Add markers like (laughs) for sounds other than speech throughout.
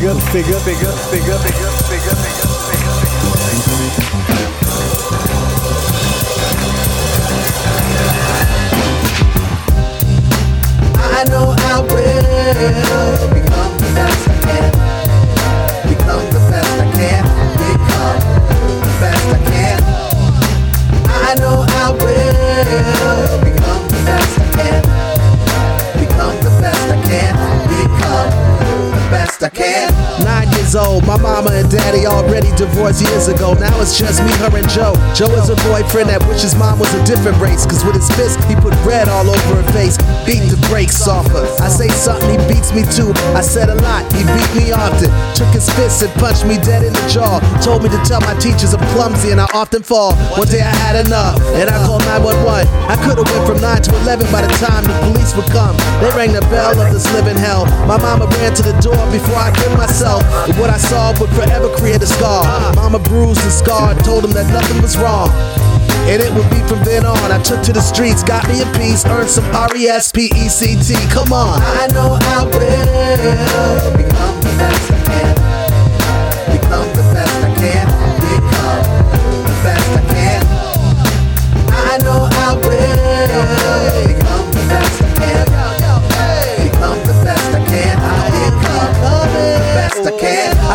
figure, figure, figure, figure, figure, figure, figure, I know I will become the best I can. Become the best I can. Become the best I can. I know I will years old, my mama and daddy already divorced years ago. Now it's just me, her, and Joe. Joe is a boyfriend that wishes mom was a different race. Cause with his fist, he put red all over her face. Beat the brakes off her. I say something, he beats me too. I said a lot, he beat me often. Took his fist and punched me dead in the jaw. Told me to tell my teachers I'm clumsy and I often fall. One day I had enough and I called 911. I could've went from 9 to 11 by the time the police would come. They rang the bell of this living hell. My mama ran to the door before I killed myself. But what I saw would forever create a scar. Mama bruised and scarred, told him that nothing was wrong. And it would be from then on. I took to the streets, got me a piece, earned some R E S P E C T. Come on. I know I will become the best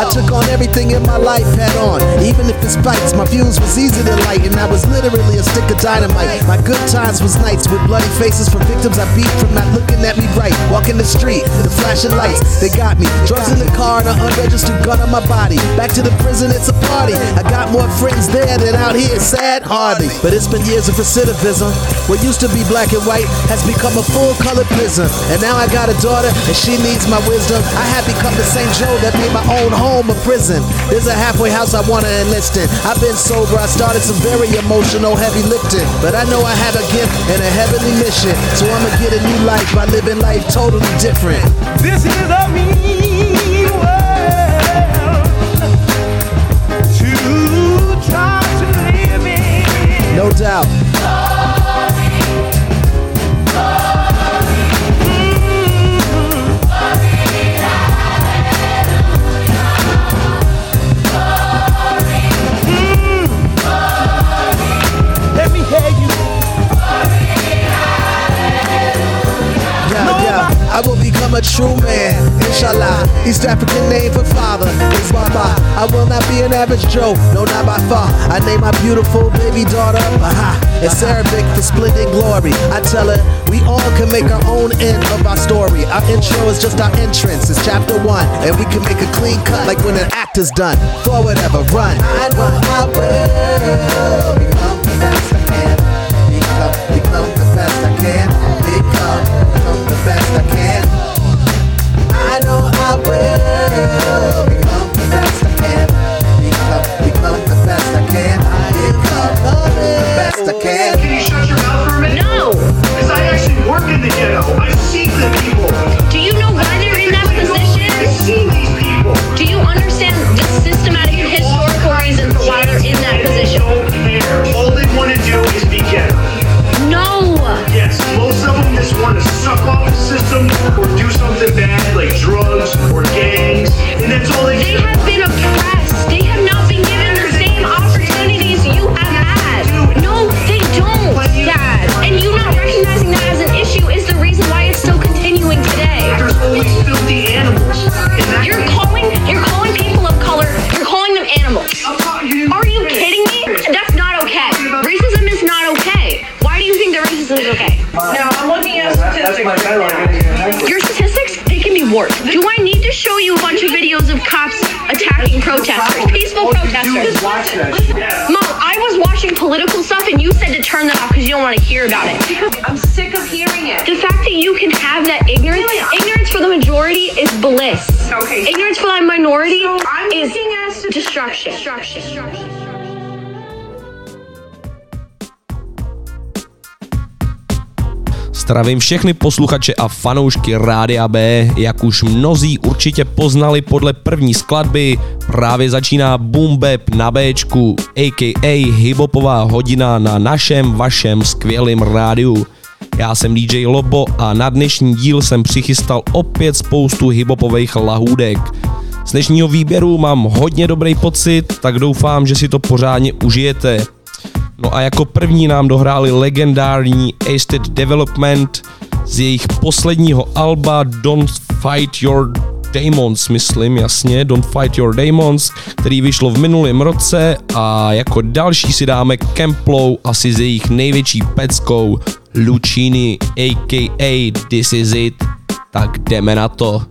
I took on everything in my life head on, even if it's fights. My fuse was easy to light, and I was literally a stick of dynamite. My good times was nights with bloody faces from victims I beat from not looking at me right. Walking the street, the flashing lights, they got me. Drugs in the car and an unregistered gun on my body. Back to the prison, it's a party. I got more friends there than out here, sad hardly. But it's been years of recidivism. What used to be black and white has become a full color prison. And now I got a daughter, and she needs my wisdom. I have become the same Joe that made my own home a prison. There's a halfway house I wanna enlist in. I've been sober, I started some very emotional heavy lifting. But I know I have a gift and a heavenly mission. So I'ma get a new life by living life totally different. This is a mean world to try to live in. No doubt. I will a true man, inshallah. East African name for father is Baba. I will not be an average Joe, no, not by far. I name my beautiful baby daughter Baha. It's Arabic for splendid glory. I tell her we all can make our own end of our story. Our intro is just our entrance. It's chapter one, and we can make a clean cut like when an actor's done. For ever run. I know become the best Zdravím všechny posluchače a fanoušky Rádia B, jak už mnozí určitě poznali podle první skladby, právě začíná Boom Bap na Bčku, aka hibopová hodina na našem vašem skvělém rádiu. Já jsem DJ Lobo a na dnešní díl jsem přichystal opět spoustu hibopových lahůdek. Z dnešního výběru mám hodně dobrý pocit, tak doufám, že si to pořádně užijete. No a jako první nám dohráli legendární Asted Development z jejich posledního alba Don't Fight Your Demons, myslím, jasně, Don't Fight Your Demons, který vyšlo v minulém roce a jako další si dáme Kemplow asi z jejich největší peckou Lucini aka This Is It, tak jdeme na to.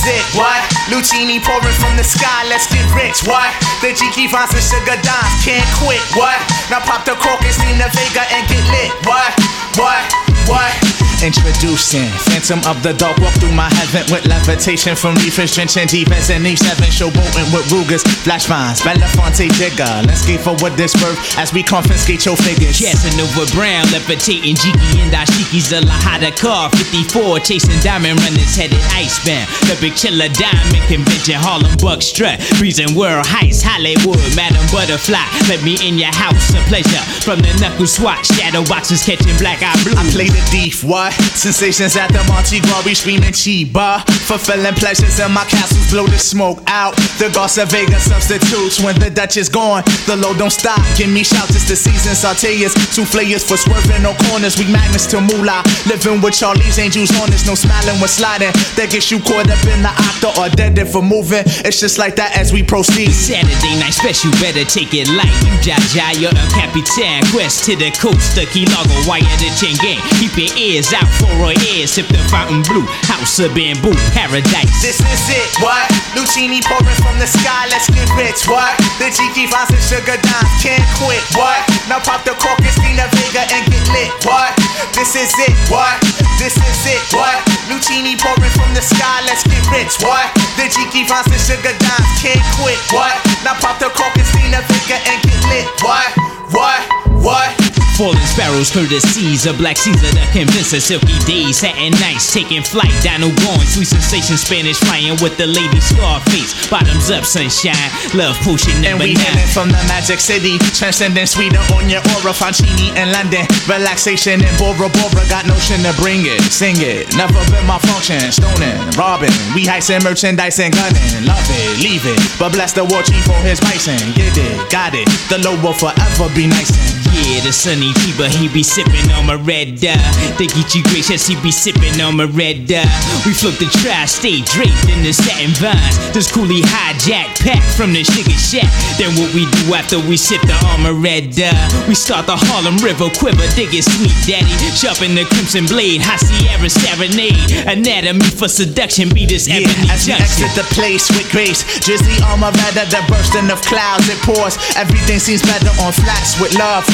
It, what? Luchini pouring from the sky, let's get rich, what? The Jiki Vines and Sugar Dimes can't quit, what? Now pop the cork and the Vega and get lit, what? What? What? Introducing Phantom of the Dark Walk through my heaven with levitation from reefers drenching defense and E7 showboating with Rugers, flash vines, Belafonte Jigger. Let's get forward this birth as we confiscate your figures. Casanova Brown, levitating Jiki and Dashiki's a Lahada car 54, chasing diamond runners headed icebound. The big chiller diamond convention, Harlem Buck strut, freezing world heights, Hollywood, Madam Butterfly. Let me in your house, a pleasure. From the knuckle swatch, shadow boxes catching black eye blue. I play the thief, what? Sensations at the Monte Glory screaming Chiba. Fulfilling pleasures in my castles, blow the smoke out. The Garza Vega substitutes when the Dutch is gone. The low don't stop, give me shouts, it's the season. Sauteers, souffleurs for swerving no corners. We magnets to moolah. Living with Charlie's angels on us, no smiling when sliding. That gets you caught up in the octa or dead if for moving. It's just like that as we proceed. Saturday night special, better take it light. You Jaja, you're a Capitan. Quest to the coast, the Key Largo, wire the chain gang. Keep your ears out for a ear. Sip the fountain blue, house of bamboo, paradise. This is it, what? Luchini pouring from the sky, let's get rich, what? The Jiki Vines and Sugar Dimes can't quit, what? Now pop the cork the Vega and get lit, what? This is it, what? This is it, what? Luchini pouring from the sky, let's get rich, what? The Jiki Vines and Sugar Dimes can't quit, what? Now pop the cork the Vega and get lit, what? What? What? Falling sparrows, courtesies of Black Caesar, the convincer, silky days, satin nights, taking flight, dino going, sweet sensation, Spanish flying with the lady Scarface, bottoms up, sunshine, love potion And number we nine. from the magic city, transcending sweeter on your aura, Fancini in London, relaxation in Bora Bora, got notion to bring it, sing it, never been my function, stoning, robbing, we heisting merchandise and gunning, love it, leave it, but bless the war chief for his bison, get it, got it, the low will forever be nice Yeah, the sunny Tiba, he be sipping on my red uh. They get you gracious, he be sipping on my red uh. We float the tri-state draped in the satin vines. This coolie hijack pack from the sugar shack. Then what we do after we sip the armor red uh. We start the Harlem River quiver, dig it sweet daddy. Sharpen the crimson blade, high Sierra serenade. Anatomy for seduction, be this Yeah, ebony as we junction. exit the place with grace, drizzly armor rather the bursting of clouds it pours. Everything seems better on flats with love.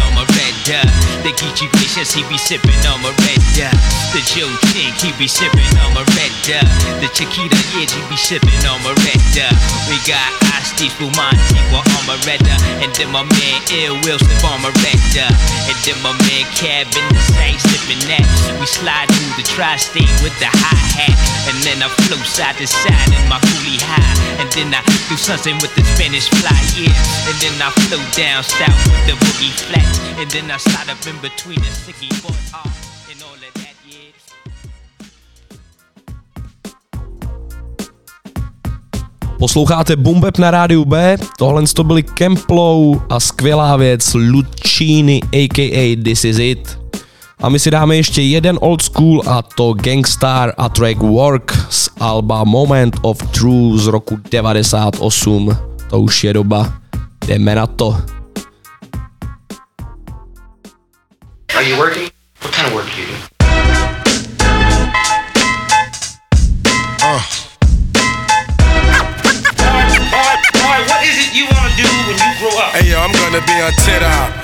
on my red uh. The Geechee Vicious, he be sipping on my red uh. The Joe Chink, he be sipping on my red uh. The Chiquita Yidge, he be sipping on my red. We got Asti Spumante, on my. And then my man Ill Will slip on my. And then my man Cab in the same sipping that We slide through the tri-state with the hi-hat And then I flow side to side in my coolie high And then I do something with the Spanish fly, yeah And then I flow down south with the boogie flats And then I slide up in between the sticky board ah, And all of that, yeah Posloucháte Bumbeb na rádiu B, tohle to byly Kemplow a skvělá věc Lucini aka This Is It. A my si dáme ještě jeden old school a to Gangstar a track Work z alba Moment of Truth z roku 98. To už je doba. Jdeme na to. Are you working? What kind of work do you do? Uh. Boy, boy, boy, what is it you want to do when you grow up? Hey, yo, I'm gonna be on TikTok.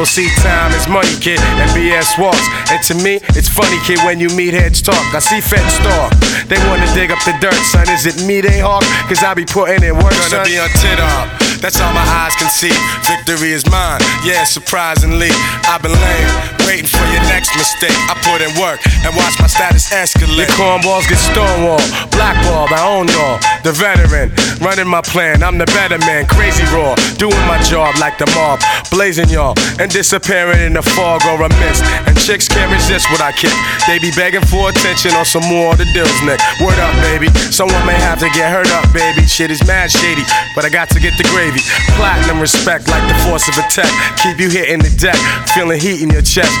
See, time is money, kid, and BS walks. And to me, it's funny, kid, when you meet heads talk. I see feds talk. They wanna dig up the dirt, son. Is it me they hawk? Cause I be putting in work, Gonna son. be on tit up. That's all my eyes can see. Victory is mine. Yeah, surprisingly, I've been laying, waiting for your next mistake. I put in work and watch my status escalate. Your cornballs get stonewalled, blackballed. I own y'all. The veteran, running my plan. I'm the better man, crazy raw, doing my job like the mob, blazing y'all and disappearing in the fog or a mist. And chicks can't resist what I kick. They be begging for attention on some more of the deals, Nick. Word up, baby. Someone may have to get hurt up, baby. Shit is mad shady, but I got to get the gravy. Platinum respect like the force of a tech. Keep you hitting the deck, feeling heat in your chest.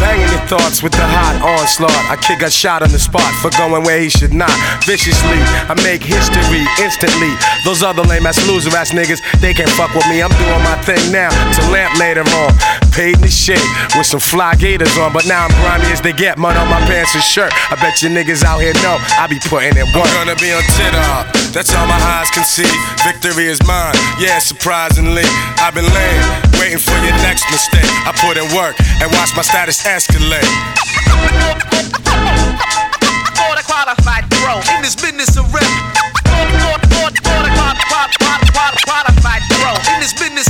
Banging your thoughts with the hot onslaught. I kick a shot on the spot for going where he should not. Viciously, I make history instantly. Those other lame ass loser ass niggas, they can't fuck with me. I'm doing my thing now to lamp later on. Paid in the shit with some fly gators on, but now I'm grimy as they get. Mud on my pants and shirt. I bet you niggas out here know I be putting in work. I'm gonna be on tit up. That's all my eyes can see. Victory is mine. Yeah, surprisingly, I've been laying, waiting for your next mistake. I put in work and watch my status escalate. Border qualified pro in this business of rap. Border qualified pro in this business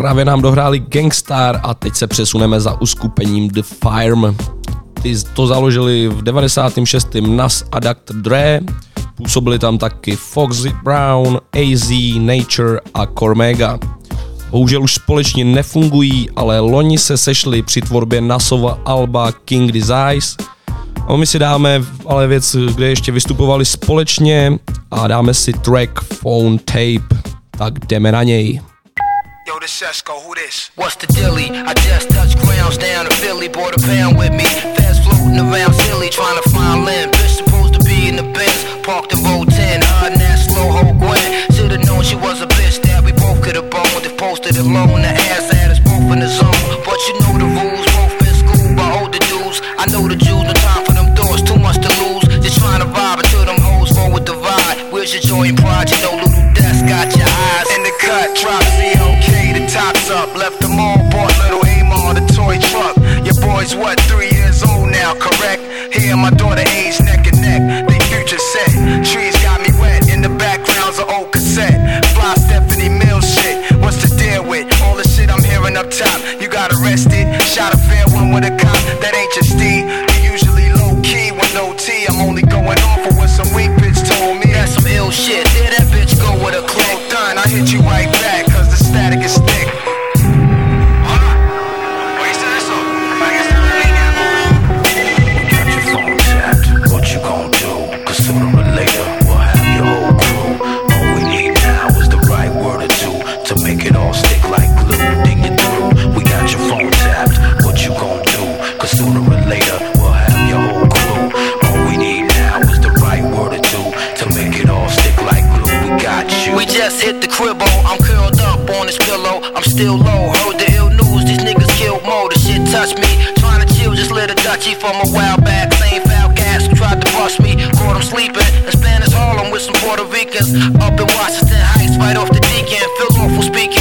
právě nám dohráli Gangstar a teď se přesuneme za uskupením The Firm. Ty to založili v 96. Nas a Dr. Dre, působili tam taky Foxy Brown, AZ, Nature a Cormega. Bohužel už společně nefungují, ale loni se sešli při tvorbě Nasova Alba King Desires. A my si dáme ale věc, kde ještě vystupovali společně a dáme si track Phone Tape. Tak jdeme na něj. Yo, this Esco, who this? What's the dilly? I just touched grounds down in Philly, bought a pound with me. Fast floating around silly, trying to find land. Bitch supposed to be in the Benz, parked in row 10. Her and that slow hoe Gwen. Should've known she was a bitch that we both could've boned. If posted alone, the ass had us both in the zone. But you know the rules, both been schooled by older dudes. I know the Jews, no time for them doors, too much to lose. Just trying to vibe until them hoes roll with the vibe. Where's your joy and pride? You know little desk got your eyes in the cut, try to be left them all, bought little Amar, the toy truck. Your boy's what, three years old now, correct? Here, my daughter age neck and neck. They future set. Trees got me wet, in the background's an old cassette. Fly Stephanie Mills shit, what's the deal with? All the shit I'm hearing up top, you got arrested. Shot a fair one with a cop, that ain't your steed. You usually low key with no T. I'm only going off of what some weak bitch told me. That's some ill shit. There that bitch go with a cloak done. I hit you right back, cause the static is still low. Heard the ill news. These niggas killed Mo. The shit touched me. Trying to chill, just lit a Dutchie from a while back. Same foul gas who tried to bust me. Caught him sleeping in Spanish Harlem with some Puerto Ricans. Up in Washington Heights, right off the deacon. Feel awful speaking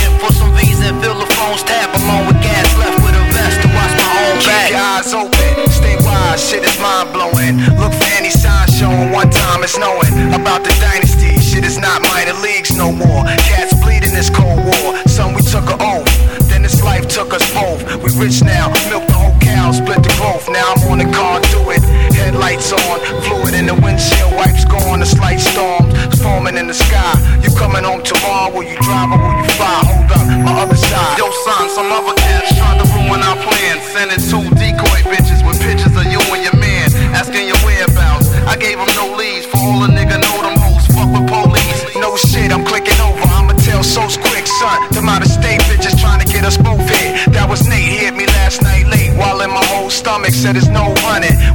rich now, milk the whole cow, split the growth. Now I'm on the car, do it. Headlights on, fluid in the windshield, wipes gone. The slight storms forming in the sky. You coming home tomorrow? Will you drive or will you fly? Hold up, my other side. Yo, son, some other cats trying to ruin our plans. Sending two whole said it's no running.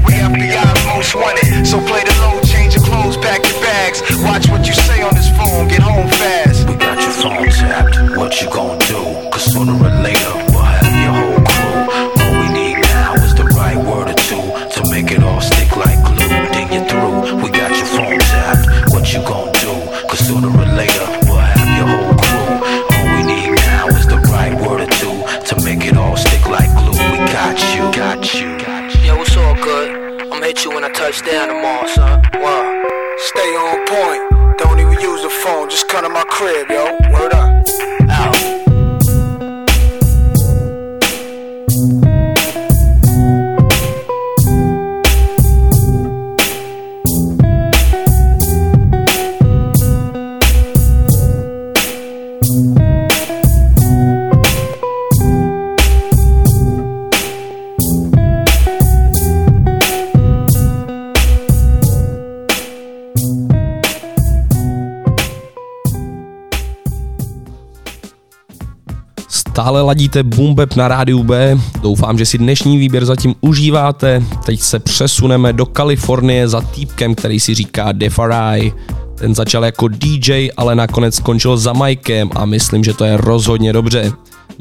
Stále ladíte Bumbeb na rádiu B. Doufám, že si dnešní výběr zatím užíváte. Teď se přesuneme do Kalifornie za týpkem, který si říká Defarai. Ten začal jako DJ, ale nakonec skončil za Mikem a myslím, že to je rozhodně dobře.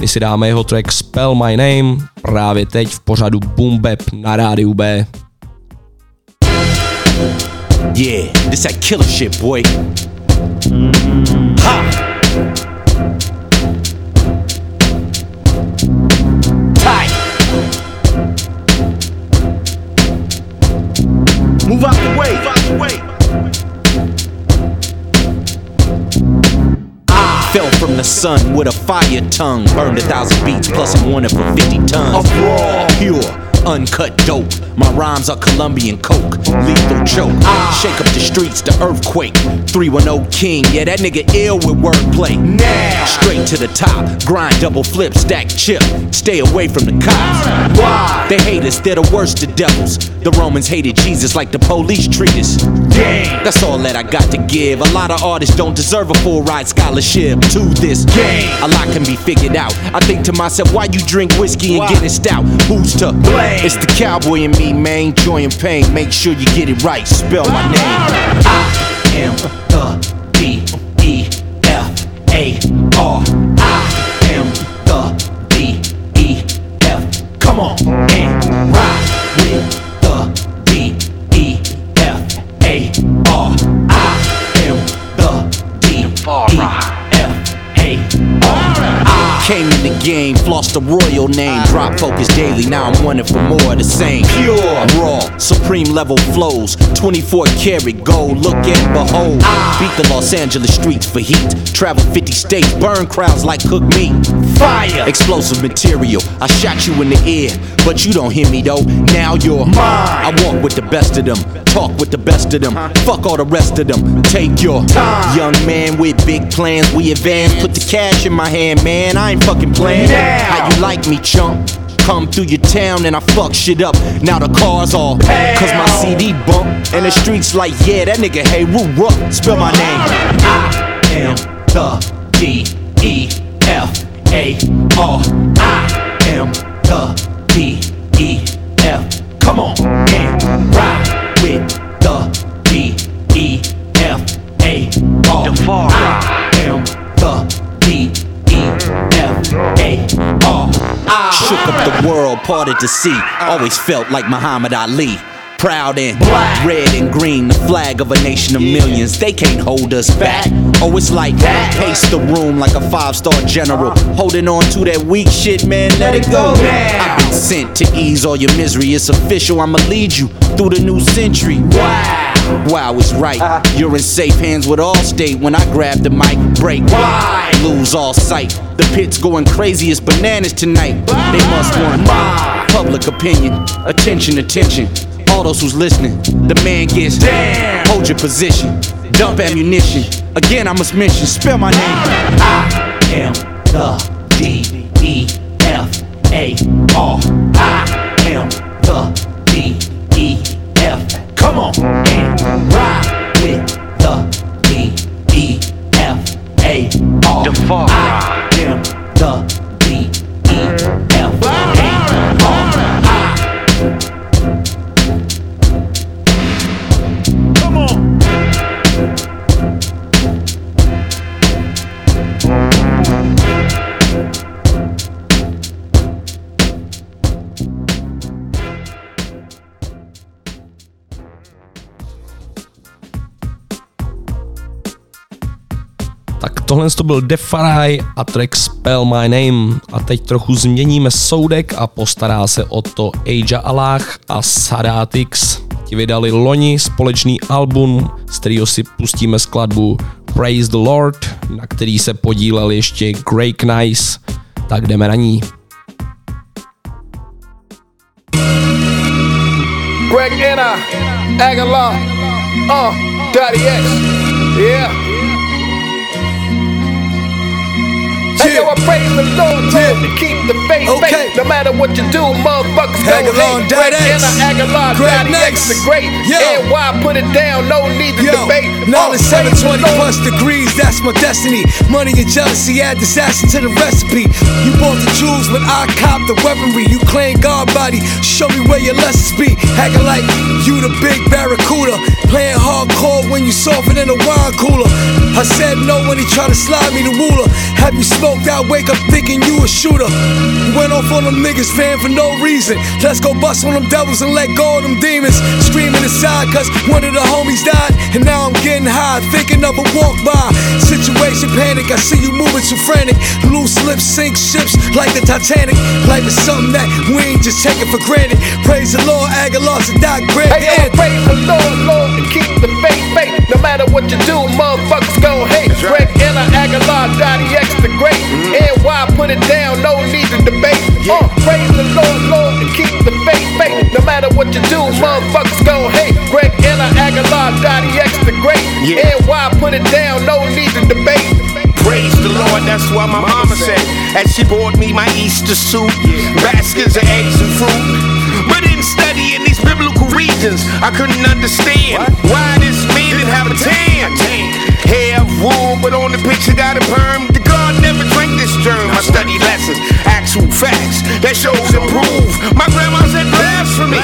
My si dáme jeho track Spell My Name právě teď v pořadu Bumbeb na rádiu B. Yeah, this that killer shit, boy. Ha! Fell from the sun with a fire tongue. Burned a thousand beats, plus I'm wanted for 50 tons. Of raw, pure, uncut dope. My rhymes are Colombian coke, lethal choke. Shake up the streets, the earthquake. 310 King, yeah, that nigga ill with wordplay. Now, straight to the top, grind double flip, stack chip. Stay away from the cops. Why? They hate us, they're the worst of devils. The Romans hated Jesus like the police treat us. Damn. That's all that I got to give. A lot of artists don't deserve a full ride scholarship to this game. A lot can be figured out. I think to myself, why you drink whiskey and get it stout? Who's to blame? It's the cowboy in me, man. Joy and pain. Make sure you get it right. Spell my name. I am the D E F A R. I am the D E F. Come on and ride with the D E F A R. I am the D E F came in the game, flossed the royal name, drop focus daily. Now I'm wanting for more of the same. Pure, raw, supreme level flows, 24 karat gold. Look and behold, ah. beat the Los Angeles streets for heat. Travel 50 states, burn crowds like cooked meat. Fire, explosive material. I shot you in the ear, but you don't hear me though. Now you're mine. I walk with the best of them, talk with the best of them. Fuck all the rest of them. Take your time, young man with big plans. We advance, put the cash in my hand, man. I ain't fucking playing. How you like me, chump? Come through your town and I fuck shit up. Now the cars all cause my CD bump. And the streets like, yeah, that nigga, hey, Roo Ruck. Spell my name. I am the D E F A R. I am the D E F. Come on and ride with the D E F A R. I am Ah. shook up the world, parted the sea. Ah. Always felt like Muhammad Ali. Proud and black, red and green, the flag of a nation of millions. They can't hold us back. Oh, it's like that. Pace the room like a five star general. Uh. Holding on to that weak shit, man, let it go. I've been sent to ease all your misery. It's official, I'ma lead you through the new century. Wow. Wow is right. Uh-huh. You're in safe hands with Allstate when I grab the mic. Break. Why? Lose all sight. The pit's going crazy as bananas tonight. They must want my public opinion. Attention, attention. All those who's listening. The man gets damn. Hold your position. Dump ammunition. Again, I must mention. Spell my name. I am the D E F A R. I am the D E F. Come on and ride with the A R. I am the D tohle to byl Defarai a track Spell My Name. A teď trochu změníme soudek a postará se o to Aja Allah a Sadatix. Ti vydali loni společný album, z kterého si pustíme skladbu Praise the Lord, na který se podílel ještě Greg Nice. Tak jdeme na ní. Greg Anna, Aguilar, uh, Daddy X, yeah. Hey, yo, I praise the Lord, Lord, to keep the faith, Okay. faith. No matter what you do, motherfuckers Agallah, hate. Greg X. Anna, Agallah, Greg X, Next. the great. Yo. And why put it down? No need to Yo, debate. knowledge Uh, the 720 Lord. plus degrees, that's my destiny. Money and jealousy add disaster to the recipe. You bought the jewels, but I cop the weaponry. You claim God body, show me where your lessons be. Acting like you the big barracuda. Playing hardcore when you softer than a wine cooler. I said no when he tried to slide me the ruler. Have you smoked out, wake up thinking you a shooter. Went off on them niggas, fan, for no reason. Let's go bust on them devils and let go of them demons. Screaming inside, cause one of the homies died. And now I'm getting high, thinking of a walk by. Situation panic, I see you moving too frantic. Loose lips sink ships like the Titanic. Life is something that we ain't just taking for granted. Praise the Lord, Agallah, to die great. Hey, yo, praise the Lord, Lord, and keep the faith, faith. No matter what you do, motherfuckers gon' hate. Greg Agallah, Daddy X, the great. And why put it down? No need to debate. Uh, praise the Lord, Lord, and keep the faith, faith. No matter what you do, motherfuckers gon' hate. Greg Anna, Agallah, Daddy X, the great. And why put it down? No need to debate. Praise the Lord, that's what my mama said. As she bought me my Easter suit, baskets of eggs and fruit. But studying these biblical regions, I couldn't understand why this man didn't have a tan. Hair wool, but on the picture got a perm. The God never drank this germ. I studied lessons, actual facts that shows and prove. My grandma said blasphemy.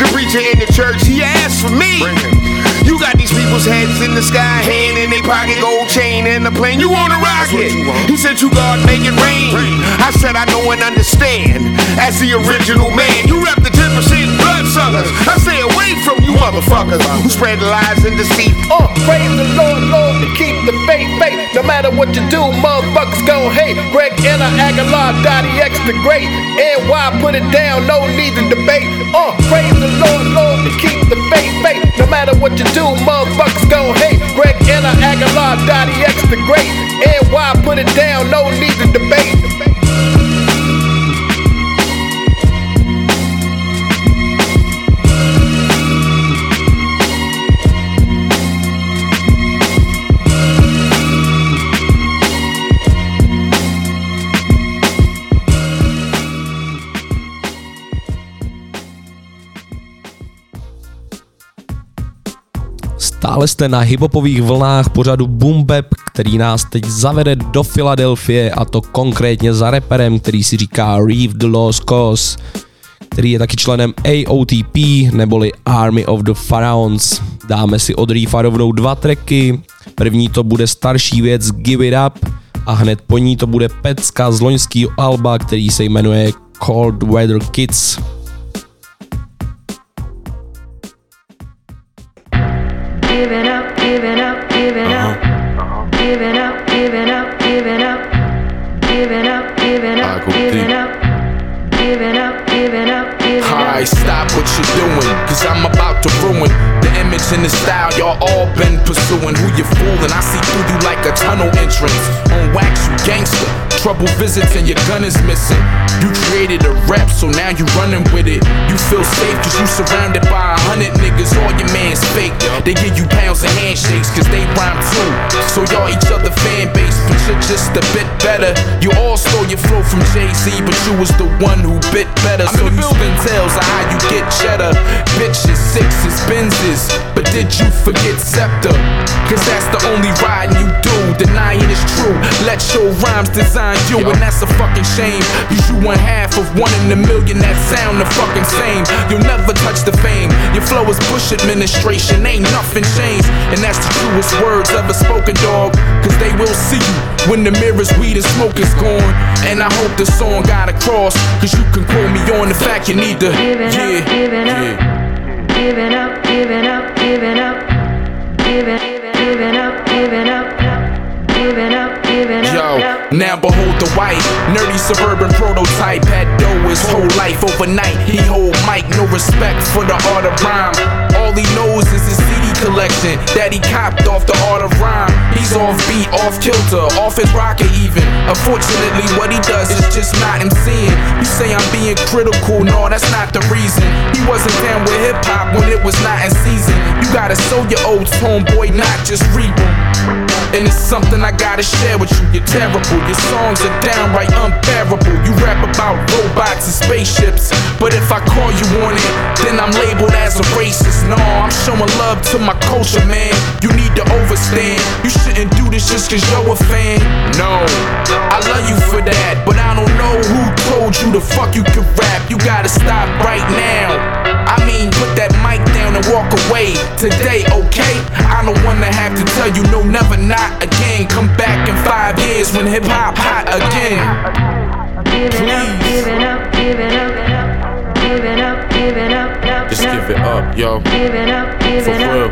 The preacher in the church, he asked for me. Got these people's heads in the sky, hand in their pocket, gold chain in the plane. You wanna rock it? He said, You God make it rain. I said, I know and understand. As the original man, you rap the 10% blood suckers. I stay away from you motherfuckers who spread lies and deceit. Uh, praise the Lord, Lord, to keep the faith, faith. No matter what you do, motherfuckers gon' hate. Greg Anna, Agallah, Daddy X, the great. Why put it down? No need to debate. Uh, praise the Lord, Lord, to keep the faith, faith. No matter what you do, motherfuckers gon' hate. Greg Anna, Agallah, Daddy X, the great. Why put it down? No need to debate. Stále jste na hiphopových vlnách pořadu Boom Bap, který nás teď zavede do Filadelfie a to konkrétně za reperem, který si říká Reeve the Lost Cause, který je taky členem AOTP neboli Army of the Pharaons. Dáme si od Reefa rovnou dva tracky, první to bude starší věc Give It Up a hned po ní to bude pecka z loňského alba, který se jmenuje Cold Weather Kids. Giving up, giving up, giving up. Giving up, giving up, giving up. Giving up, giving up, giving up. Alright, stop what you're doing, cause I'm about to ruin the image and the style y'all all been pursuing. Who you fooling? I see through you like a tunnel entrance. On wax, you gangster. Trouble visits and your gun is missing. You created a rap, so now you running with it. You feel safe cause you surrounded by a hundred niggas. All your mans fake. They give you pounds and handshakes cause they rhyme too. So y'all each other fan base, but you're just a bit better. You all stole your flow from Jay Z, but you was the one who bit better. So you spin tails on how you get cheddar. Bitches, sixes, Benzes. But did you forget Scepter? Cause that's the only riding you do. Denying it's true. Let your rhymes design you, and that's a fucking shame. Cause you one half of one in a million that sound the fucking same. You'll never touch the fame. Your flow is Bush administration, ain't nothing changed. And that's the truest words ever spoken, dog. Cause they will see you when the mirror's weed and smoke is gone. And I hope the song got across. Cause you can quote me on the fact you need to. Yeah, yeah. Giving up, giving up, giving up, giving, giving up, giving up, giving up, giving up. Yo, now behold the white, nerdy suburban prototype. Had dough his whole life overnight. He hold mic, no respect for the art of rhyme. All he knows is his CD collection that he copped off the art of rhyme. Beat, off kilter, off his rocket even. Unfortunately, what he does is just not MCing. You say I'm being critical, no, that's not the reason. He wasn't down with hip hop when it was not in season. You gotta sow your old tone, boy, not just reap. And it's something I gotta share with you. You're terrible. Your songs are downright unbearable. You rap about robots and spaceships. But if I call you on it, then I'm labeled as a racist. No, I'm showing love to my culture, man. You need to overstand. You shouldn't do this just cause you're a fan. No, I love you for that. But I don't know who told you the fuck you could rap. You gotta stop right now. I mean, put that mic down and walk away today, okay? I don't wanna have to tell you no, never, not again. Come back in five years when hip hop hot again. Giving up, giving up, giving up, giving up, giving up, Just give it up, yo. For real.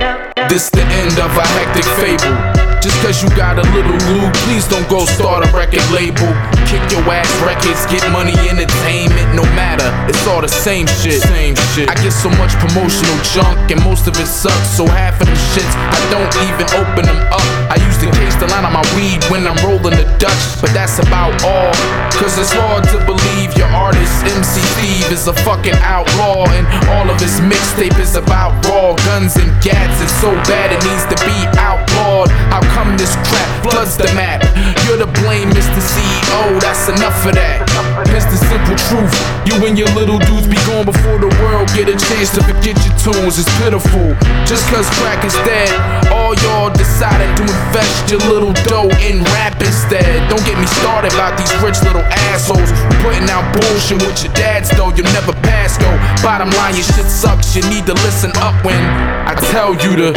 This the end of a hectic fable. Just cause you got a little loot, please don't go start a record label. Kick your ass records, get money, entertainment, no matter. It's all the same shit. Same shit. I get so much promotional junk, and most of it sucks. So half of them shits, I don't even open them up. I use the case to line on my weed when I'm rolling the Dutch, but that's about all. Cause it's hard to believe your artist, MC Steve, is a fucking outlaw, and all of his mixtape is about raw guns and gats. It's so bad it needs to be outlawed. How come this crap floods the map? You're to blame, Mr. CEO. That's enough of that. Here's the simple truth: you and your little dudes be gone before the world get a chance to forget your tunes. It's pitiful. Just cause crack is dead, all y'all decided to invest your little dough in rap instead. Don't get me started about these rich little assholes putting out bullshit with your dads though. You'll never pass go. Bottom line, your shit sucks. You need to listen up when I tell you to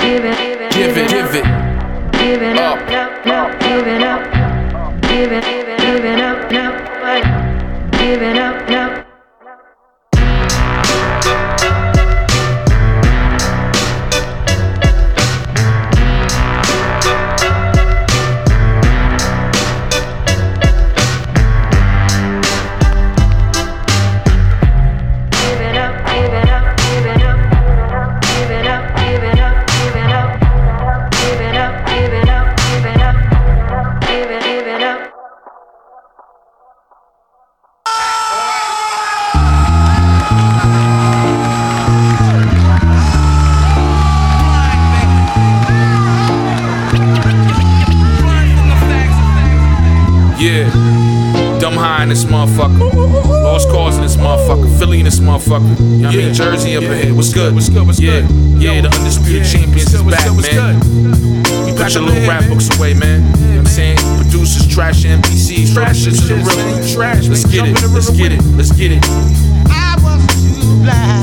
give it, give it. Giving up, up, giving up, giving, giving giving up, up, giving up, up. Up ahead. What's good? What's good? What's good? Yeah, yeah, the undisputed champions is back, man. You put your little rap books away, man. You know what I'm saying? Producers, trash MPCs, trash shit to the real. Trash. Let's get it. Let's get it. Let's get it.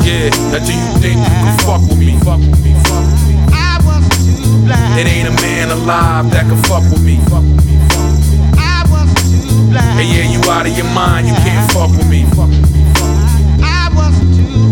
Yeah, now do you think you can fuck with me? Fuck with me. Fuck with me. It ain't a man alive that can fuck with me. Fuck with me. Fuck with me. Hey, yeah, you out of your mind, you can't fuck with me.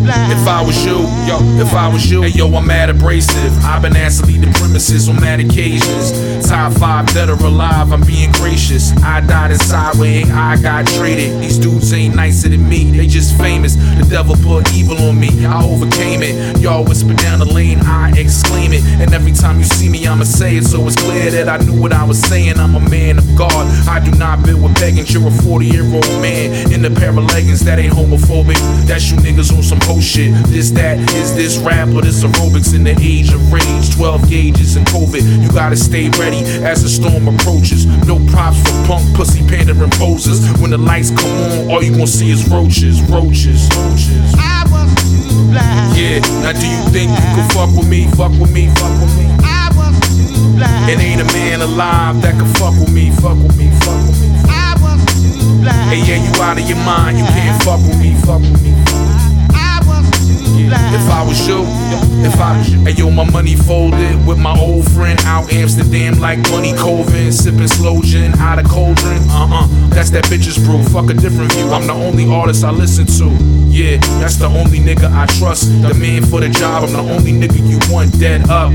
If I was you, yo, if I was you, hey yo, I'm mad abrasive. I've been asked to leave the premises on mad occasions. Top five dead or alive, I'm being gracious. I died inside where I got traded. These dudes ain't nicer than me, they just famous. The devil put evil on me, I overcame it. Y'all whisper down the lane, I exclaim it. And every time you see me, I'ma say it. So it's clear that I knew what I was saying. I'm a man of God. I do not build with begging. You're a 40 year old man in a pair of leggings that ain't homophobic. That's you niggas on some hoe shit. This, that, is this rap or this aerobics in the age of rage? 12 gauges and COVID. You gotta stay ready as the storm approaches. No props for punk pussy pandering poses. When the lights come on, all you gonna see is roaches, roaches, roaches. Yeah, now do you think you can fuck with me? Fuck with me, fuck with me. I was too blind. It ain't a man alive that can fuck with me, fuck with me, fuck with me. I was too blind. Hey, yeah, you out of your mind, you can't fuck with me, fuck with me. If I was you, if I was you, hey yo, my money folded with my old friend out Amsterdam like Bunny Colvin, sipping slow gin out of cauldron. Uh uh, that's that bitch's brew. Fuck a different view. I'm the only artist I listen to. Yeah, that's the only nigga I trust. The man for the job. I'm the only nigga you want dead up.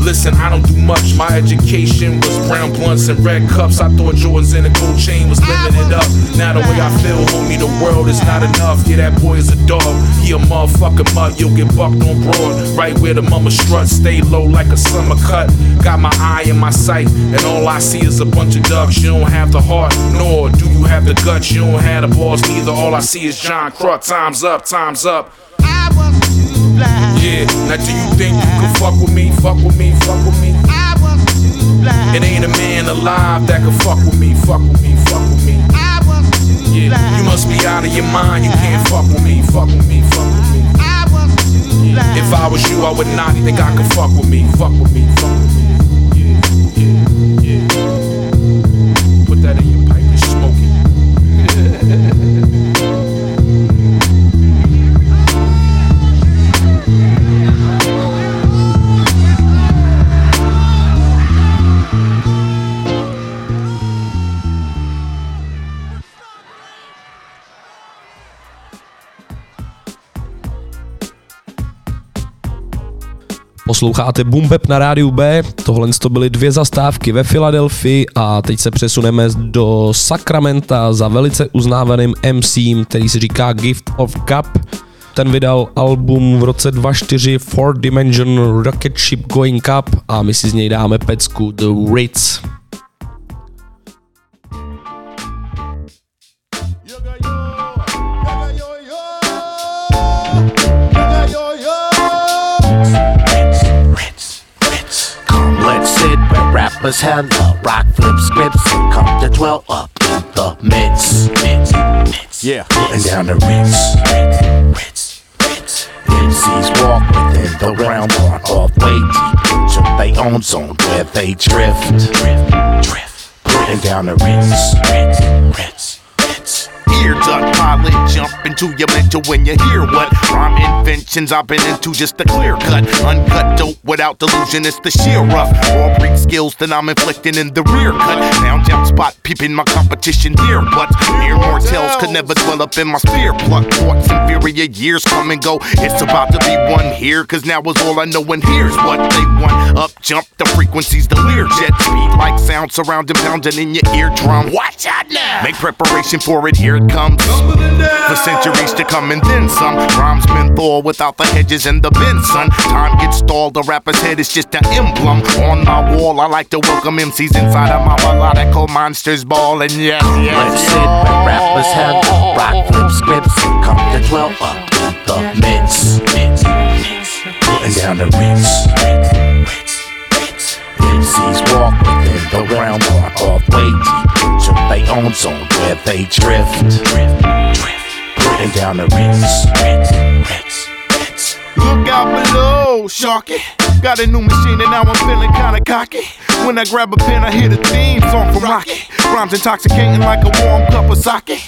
Listen, I don't do much. My education was brown blunts and red cups. I thought Jordans and a gold chain was living it up. Now the way I feel, homie, the world is not enough. Yeah, that boy is a dog. He a motherfucker mutt. You'll get bucked on broad. Right where the mama strut. Stay low like a summer cut. Got my eye in my sight, and all I see is a bunch of ducks. You don't have the heart, nor do you have the guts. You don't have the balls, neither. All I see is John Crut. Time's up, time's up. Yeah, now do you think you can fuck with me? Fuck with me, fuck with me. I was too blind. It ain't a man alive that can fuck with me, fuck with me, fuck with me. I was too yeah, you must be out of your mind, you can't fuck with me, fuck with me, fuck with me. I was too Yeah. If I was you, I would not think I could fuck with me, fuck with me, fuck with me. Posloucháte Bap na rádiu B, tohle to byly dvě zastávky ve Filadelfii a teď se přesuneme do Sacramenta za velice uznávaným MCem, který se říká Gift of Cup. Ten vydal album v roce 24 Four Dimension Rocket Ship Going Cup a my si z něj dáme pecku The Ritz. Rappers handle rock flip scripts and come to dwell up in the midst. Yeah, putting down the ritz. MCs walk within the realm on off way deep into their own zone where they drift. Drift. Drift. Putting down the ritz. Ear duck pilot, jump into your mental when you hear what rhyme inventions I've been into just a clear cut. Uncut dope without delusion, it's the sheer rough. Raw breed skills that I'm inflicting in the rear cut. Now jump spot, peeping my competition here, but mere mortals could never dwell up in my spear. Pluck thoughts, inferior years come and go. It's about to be one here, cause now is all I know, and here's what they want. Up jump the frequencies, the leer jet speed like sound surrounding, pounding in your eardrum. Watch out now! Make preparation for it, here it For centuries to come and then some. Rhymes menthol without the hedges and the bend, son. Time gets stalled, the rapper's head is just an emblem. On my wall, I like to welcome MCs inside of my melodical monsters ball. And yes, yes, Let's sit where rappers handle rock flip scripts come to dwell up in the midst. Putting down the ritz. MCs walk within the realm on off their own zone where they drift. Drift, drift. Putting down the ritz. Look out below, Sharky. Got a new machine and now I'm feeling kinda cocky. When I grab a pen, I hear the theme song from Rocky. Rhymes intoxicating like a warm cup of sake.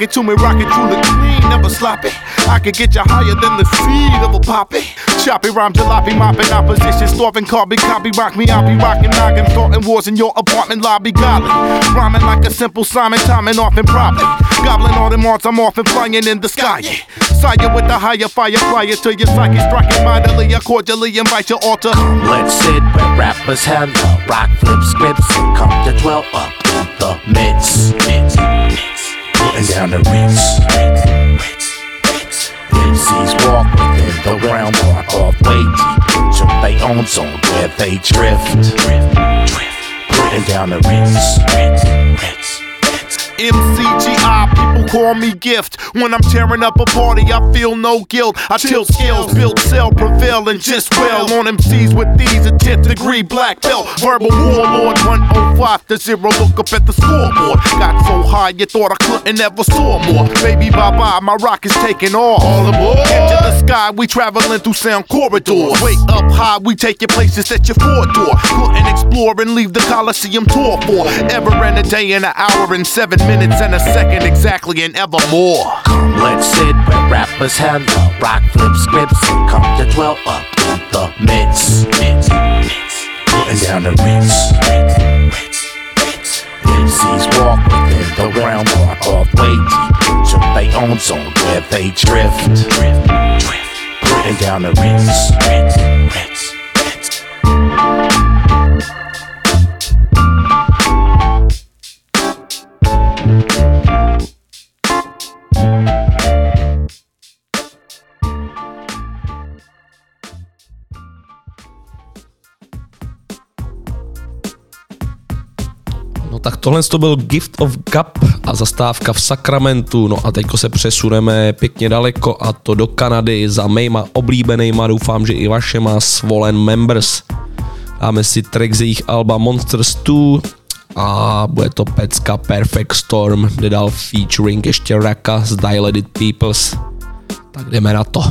It to me, rock it truly clean, never sloppy. I could get you higher than the seed of a poppy. Choppy rhyme, jalopy, mopping opposition, starving, carbon, copy, rock me, I'll be rocking, knocking, starting wars in your apartment lobby, golly. Rhyming like a simple Simon, timing off and properly. Gobbling all them arts, I'm off and flying in the sky. Sire with the higher fire, flyer to your psyche, striking mightily. I cordially invite your altar. Let's sit where rappers handle rock flip scripts and come to dwell up in the midst. Putting down the rinse. MCs walk within the realm off way deep into their own zone where they drift. drift, drift. Putting down the rinse. rinse, rinse. MCGI, people call me gift. When I'm tearing up a party, I feel no guilt. I tilt skills, build, sell, prevail, and just well on MCs with these a 10th degree black belt. Verbal warlord 105 to zero. Look up at the scoreboard. Got so high, you thought I couldn't ever soar more. Baby, bye bye, my rock is taking off. All aboard. Into the sky, we traveling through sound corridors. Way up high, we taking places at your four door. Couldn't explore and leave the Coliseum tour for. Ever and a day and an hour and seven minutes and a second exactly and evermore. Come, let's sit where rappers handle rock flip scripts and come to dwell up in the midst. midst, midst. Putting down the rinse. MCs walk within the realm off way deep into their own zone where they drift. drift, drift. Putting down the rinse. rinse, rinse, tohle to byl Gift of Gap a zastávka v Sacramentu. No a teďko se přesuneme pěkně daleko a to do Kanady za mýma oblíbenýma, doufám, že i vašema Swollen Members. Dáme si track z jejich alba Monsters 2 a bude to pecka Perfect Storm, kde dal featuring ještě Raka z Dilated Peoples. Tak jdeme na to.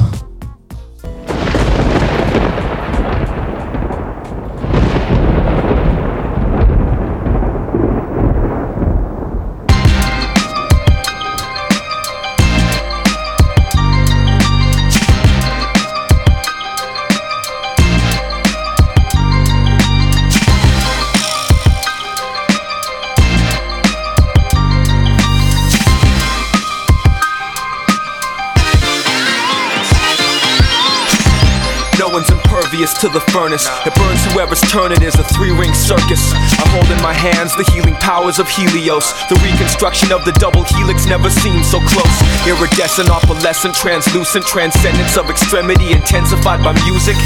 To the furnace. It burns whoever's turn it is a three ring circus. I hold in my hands the healing powers of Helios. The reconstruction of the double helix never seemed so close. Iridescent, opalescent, translucent, transcendence of extremity intensified by music.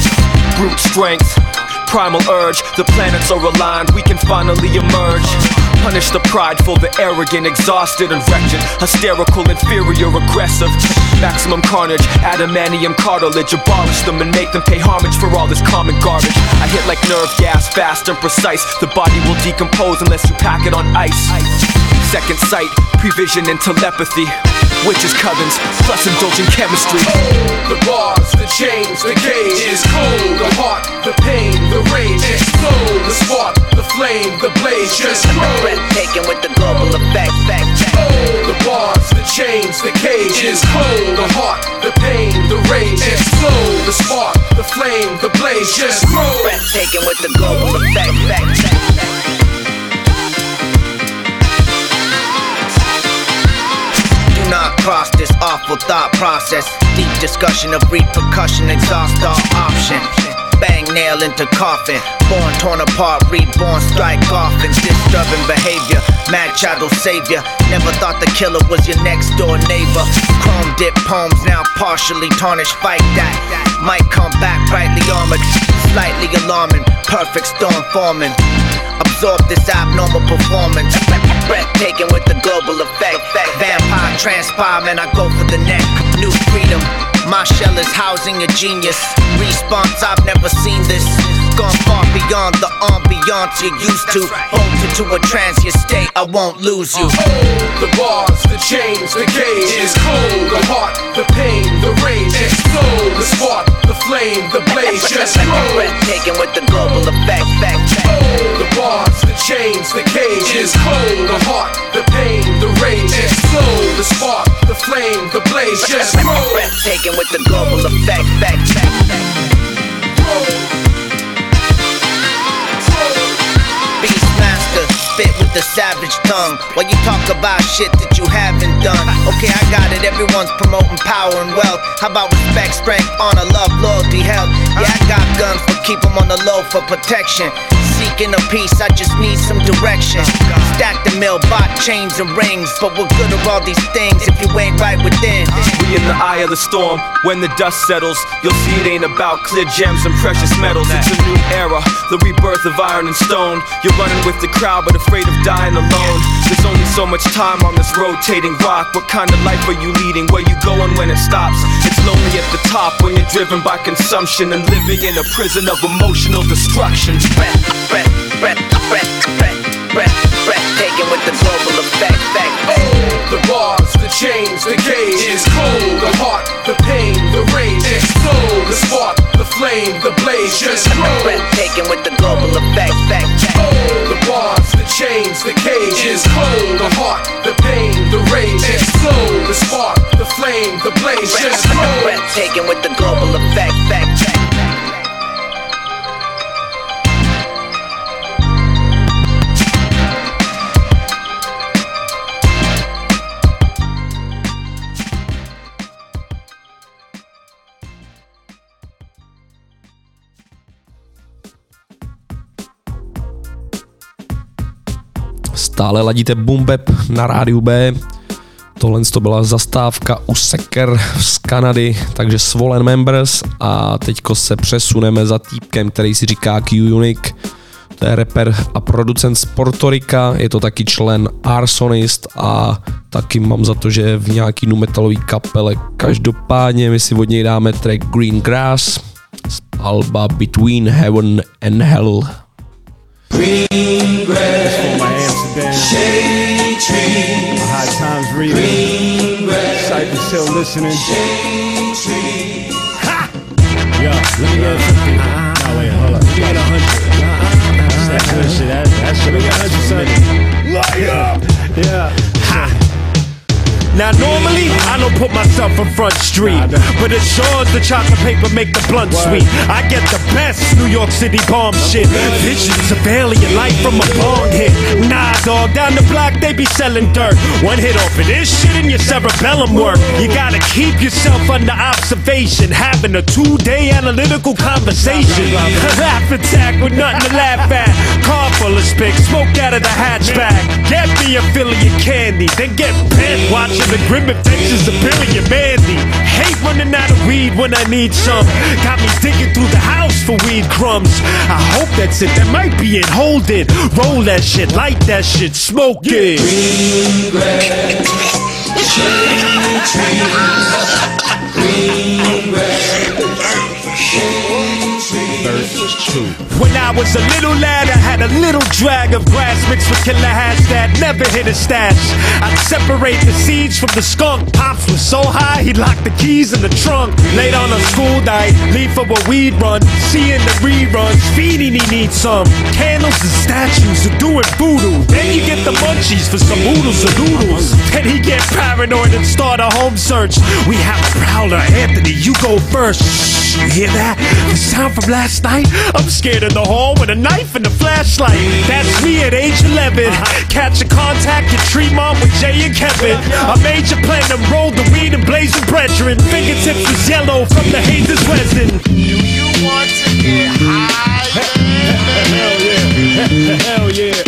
Brute strength. Primal urge, the planets are aligned, we can finally emerge. Punish the prideful, the arrogant, exhausted and wretched, hysterical, inferior, aggressive. Maximum carnage, adamantium cartilage, abolish them and make them pay homage for all this common garbage. I hit like nerve gas, fast and precise. The body will decompose unless you pack it on ice. Second sight, prevision and telepathy. Witches' covens, plus indulgent chemistry. The bars, the chains, the gauge is cold. The heart, the pain, the rage explode. The spark, the flame, the blaze just grow. Breathtaking with the global effect. Back take. The bars, the chains, the cage is cold. The heart, the pain, the rage explode. The spark, the flame, the blaze just grow. Breathtaking with the global effect. Back, check Do not cross this awful thought process. Deep discussion of repercussion, exhaust all options. Bang nail into coffin. Born torn apart, reborn, strike coffins. Disturbing behavior, mad child savior. Never thought the killer was your next door neighbor. Chrome dip poems now partially tarnished. Fight that. Might come back brightly armored. Slightly alarming. Perfect storm forming. Absorb this abnormal performance. Breathtaking with the global effect. Vampire transpire, man, I go for the neck. New freedom. My shell is housing a genius. Response, I've never seen this. Gone far beyond the ambiance you're used to. Bolted to a transient state, I won't lose you. Uh-huh. The bars, the chains, the gauge is cold. The heart, the pain, the rage explode. The spark, the flame, the blaze just grow. Breathtaking with the global effect. The bars, the chains, the cage is cold. The heart, the pain, the rage explode. The spark, the flame, the blaze just grow. Breathtaking with the global effect. Spit with a savage tongue while you talk about shit that you haven't done. Okay, I got it. Everyone's promoting power and wealth. How about respect, strength, honor, love, loyalty, health? Yeah, I got guns, but keep 'em on the low for protection. Seeking a peace, I just need some direction. Stack the mill, bought chains and rings. But what good are all these things if you ain't right within? We in the eye of the storm. When the dust settles, you'll see it ain't about clear gems and precious metals. It's a new era, the rebirth of iron and stone. You're running with the crowd, but afraid of dying alone. There's only so much time on this rotating rock. What kind of life are you leading? Where you going when it stops? It's lonely at the top when you're driven by consumption and living in a prison of emotional destruction. Breath, breath, breath, breath, breath, breath, breathtaking with the global effect. Fact, oh, The bars, the chains, the cage is cold. The heart, the pain, the rage explode. The spark, the flame, the blaze just grow. breathtaking with the global effect. Fact, The bars, the chains, the cage is cold. The heart, the pain, the rage explode. The spark, the flame, the blaze just grow. breathtaking with the global effect. Fact, fact. Stále ladíte Bumbeb na rádiu B. Tohle to byla zastávka u Seker z Kanady, takže Swollen Members a teďko se přesuneme za týpkem, který si říká Q-Unique. To je rapper a producent z Porto Rika, je to taky člen Arsonist a taky mám za to, že je v nějaký nu metalový kapele. Každopádně my si od něj dáme track Green Grass z alba Between Heaven and Hell. Green grass reading. Green. Cypress Hill listening. Shade tree. Ha! Yo, let me get something. No, wait, hold up. Let me get a hundred. That's that good shit. That, that shit. Let me get a hundred, son. Light up. Yeah. Now normally I don't put myself in front street, but it sure as the chocolate paper make the blunt sweet. I get the best New York City bomb shit. Visions of alien life from a bong hit. Nah, dog, down the block they be selling dirt. One hit off of this shit and your cerebellum work. You gotta keep yourself under observation, having a two-day analytical conversation. Laugh attack with nothing to laugh at. Car full of spick, smoke out of the hatchback. Get me a Philly of candy, then get bent watching the grim adventures of Billy and Hate running out of weed when I need some. Got me digging through the house for weed crumbs. I hope that's it, that might be it. Hold it, roll that shit, light that shit, smoke it. Green grass, (laughs) shade trees, green When I was a little lad, I had a little drag of grass mixed with killer hash that never hit a stash. I'd separate the seeds from the skunk. Pops was so high, he locked the keys in the trunk. Late on a school night, leave for a weed run. Seeing the reruns, feeding he needs some. Candles and statues are doing voodoo. Then you get the munchies for some oodles and noodles. Then he get paranoid and start a home search. We have a prowler, Anthony, you go first. Shh, you hear that? The sound from last night? Scared in the hall with a knife and a flashlight. That's me at age 11. Catch a contact at Tremont with Jay and Kevin. I A major plan to roll the weed and blazing brethren. Fingertips was yellow from the hazer's resin. Do you want to get high? Hell yeah. Hell yeah.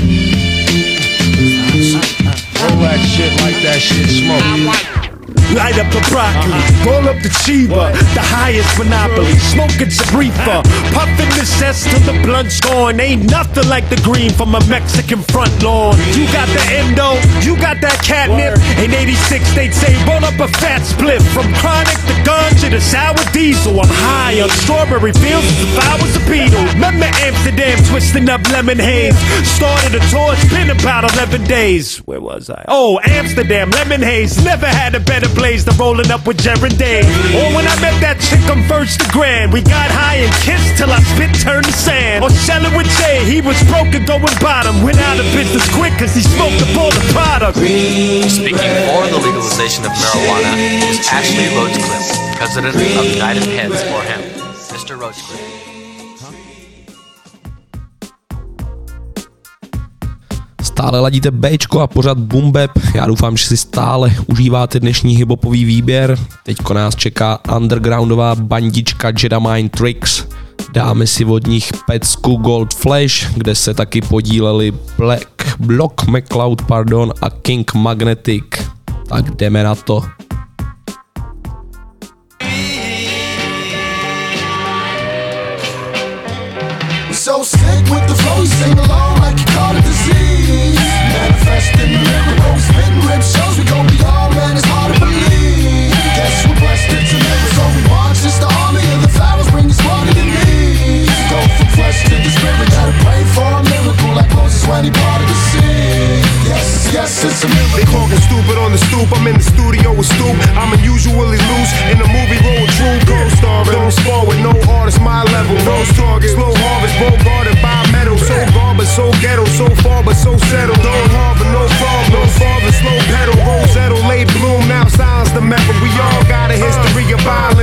Roll that shit like that shit smoke. Light up the broccoli, roll up the chiba, the highest monopoly, smoking some reefer, puffing the cess till the blunt's gone. Ain't nothing like the green from a Mexican front lawn. You got the endo, you got that catnip. In 86, they'd say roll up a fat split from chronic to ganja to the sour diesel. I'm high on strawberry fields as if I was a beetle. Remember Amsterdam twisting up lemon haze. Started a tour, it's been about 11 days. Where was I? Oh, Amsterdam, lemon haze. Never had a better place than rolling up with Jared Day. Or when I met that chick on First the Grand, we got high and kissed till our spit turned to sand. Oh, or selling with Jay, he was broke and going bottom. Went out of business quick cause he smoked up all the product. Speaking for the legalization of marijuana is Ashley Rhodescliffe, president of United Heads for Him. Mr. Rhodescliffe. Stále ladíte Bčko a pořád Bumbeb. Já doufám, že si stále užíváte dnešní hiphopový výběr. Teďko nás čeká undergroundová bandička Jedamind Tricks. Dáme si od nich pecku Gold Flash, kde se taky podíleli Black Block McCloud pardon, a King Magnetic. Tak jdeme na to. So sick with the flow, sing along so we march as the army of the pharaohs, bring us one to the knees. Go from flesh to the spirit, pray for a miracle like Moses when he parted the sea. Yes, yes, it's a miracle. They talking stupid on the stoop. I'm in the studio with Stoupe. I'm unusually loose in the movie role with True co-starring. Don't spar with no artist, my level. Rose target, slow harvest, both guarded by metal. So garbage, so ghetto, so far but so settled.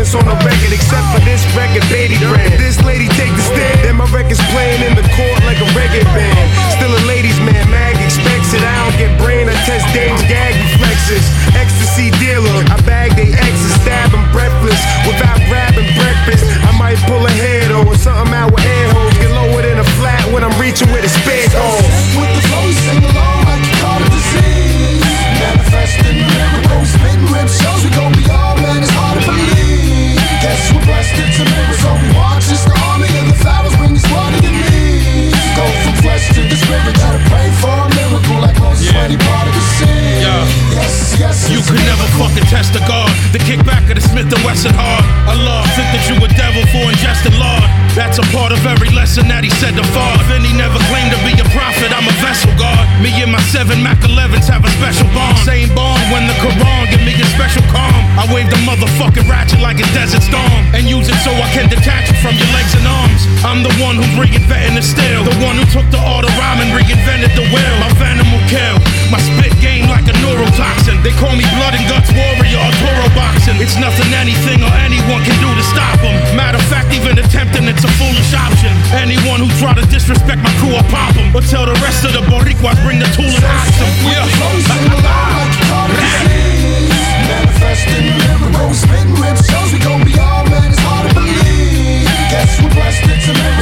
Violence on the record, except for this record, Baby Brand. This lady take the stand, then my record's playing in the court like a reggae band. Still a ladies' man, Mag expects it. I don't get brain, I test Dave's gag reflexes. Ecstasy dealer, I bag they exes, stab 'em breathless without grabbing breakfast. I might pull a head or something out with air holes. Get lower than a flat when I'm reaching with a spit hole. Fucking test a God. The kickback of the Smith and Wesson hard. Allah think that you a devil for ingesting Lord. That's a part of every lesson that he said to fall. Then he never claimed to be a prophet. I'm a vessel God. Me and my seven Mac 11s have a special bond. Same bond when the Quran give me a special calm. I wave the motherfucking ratchet like a desert storm and use it so I can detach it from your legs and arms. I'm the one who's reinventing the steel. The one who took the art of rhyme and reinvented the will. My venom will kill. My spit game like a neurotoxin. They call me blood and guts warrior or boxing. It's nothing anything or anyone can do to stop them. Matter of fact, even attempting it's a foolish option. Anyone who try to disrespect my crew, I pop them. But tell the rest of the Boricuas bring the tool and ox 'em. Manifesting the miracle, spitting rip shows, we gon' be all man, it's hard to believe. Guess we're blessed, it's a miracle,